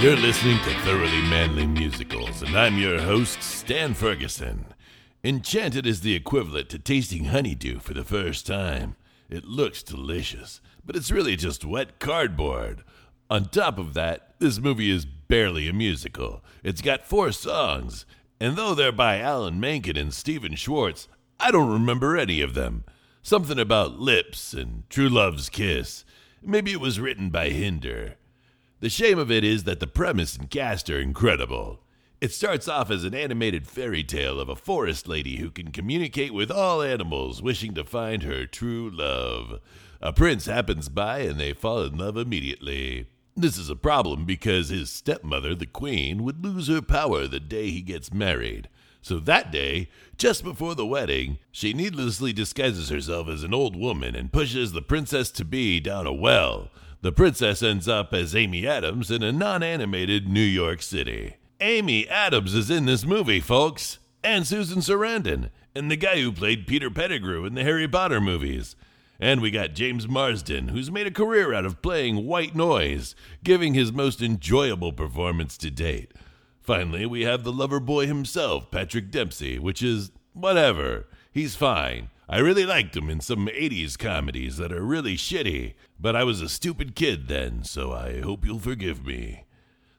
You're listening to Thoroughly Manly Musicals, and I'm your host, Stan Ferguson. Enchanted is the equivalent to tasting honeydew for the first time. It looks delicious, but it's really just wet cardboard. On top of that, this movie is barely a musical. It's got four songs, and though they're by Alan Menken and Stephen Schwartz, I don't remember any of them. Something about lips and true love's kiss. Maybe it was written by Hinder. The shame of it is that the premise and cast are incredible. It starts off as an animated fairy tale of a forest lady who can communicate with all animals, wishing to find her true love. A prince happens by and they fall in love immediately. This is a problem because his stepmother, the queen, would lose her power the day he gets married. So that day, just before the wedding, she needlessly disguises herself as an old woman and pushes the princess to be down a well. The princess ends up as Amy Adams in a non animated New York City. Amy Adams is in this movie, folks, and Susan Sarandon, and the guy who played Peter Pettigrew in the Harry Potter movies. And we got James Marsden, who's made a career out of playing white noise, giving his most enjoyable performance to date. Finally, we have the lover boy himself, Patrick Dempsey, which is whatever. He's fine. I really liked him in some 80s comedies that are really shitty, but I was a stupid kid then, so I hope you'll forgive me.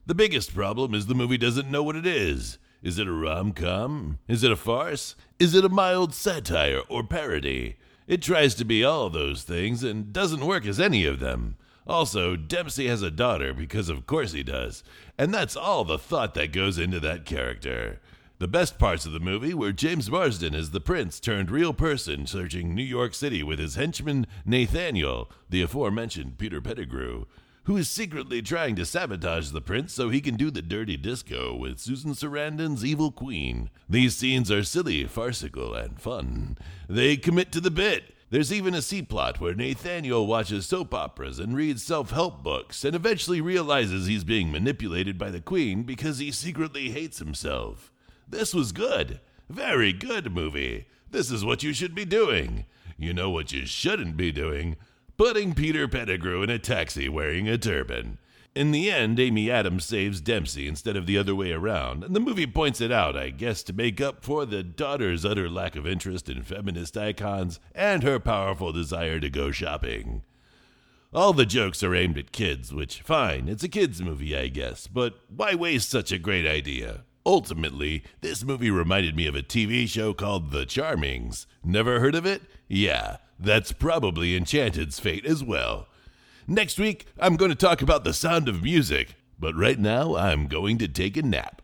The biggest problem is the movie doesn't know what it is. Is it a rom com? Is it a farce? Is it a mild satire or parody? It tries to be all those things and doesn't work as any of them. Also, Dempsey has a daughter because of course he does, and that's all the thought that goes into that character. The best parts of the movie were James Marsden as the prince turned real person searching New York City with his henchman Nathaniel, the aforementioned Peter Pettigrew, who is secretly trying to sabotage the prince so he can do the dirty disco with Susan Sarandon's evil queen. These scenes are silly, farcical, and fun. They commit to the bit. There's even a C plot where Nathaniel watches soap operas and reads self help books and eventually realizes he's being manipulated by the queen because he secretly hates himself. This was good. Very good movie. This is what you should be doing. You know what you shouldn't be doing? Putting Peter Pettigrew in a taxi wearing a turban. In the end, Amy Adams saves Dempsey instead of the other way around, and the movie points it out, I guess, to make up for the daughter's utter lack of interest in feminist icons and her powerful desire to go shopping. All the jokes are aimed at kids, which, fine, it's a kids' movie, I guess, but why waste such a great idea? Ultimately, this movie reminded me of a TV show called The Charmings. Never heard of it? Yeah, that's probably Enchanted's fate as well. Next week, I'm going to talk about the sound of music, but right now, I'm going to take a nap.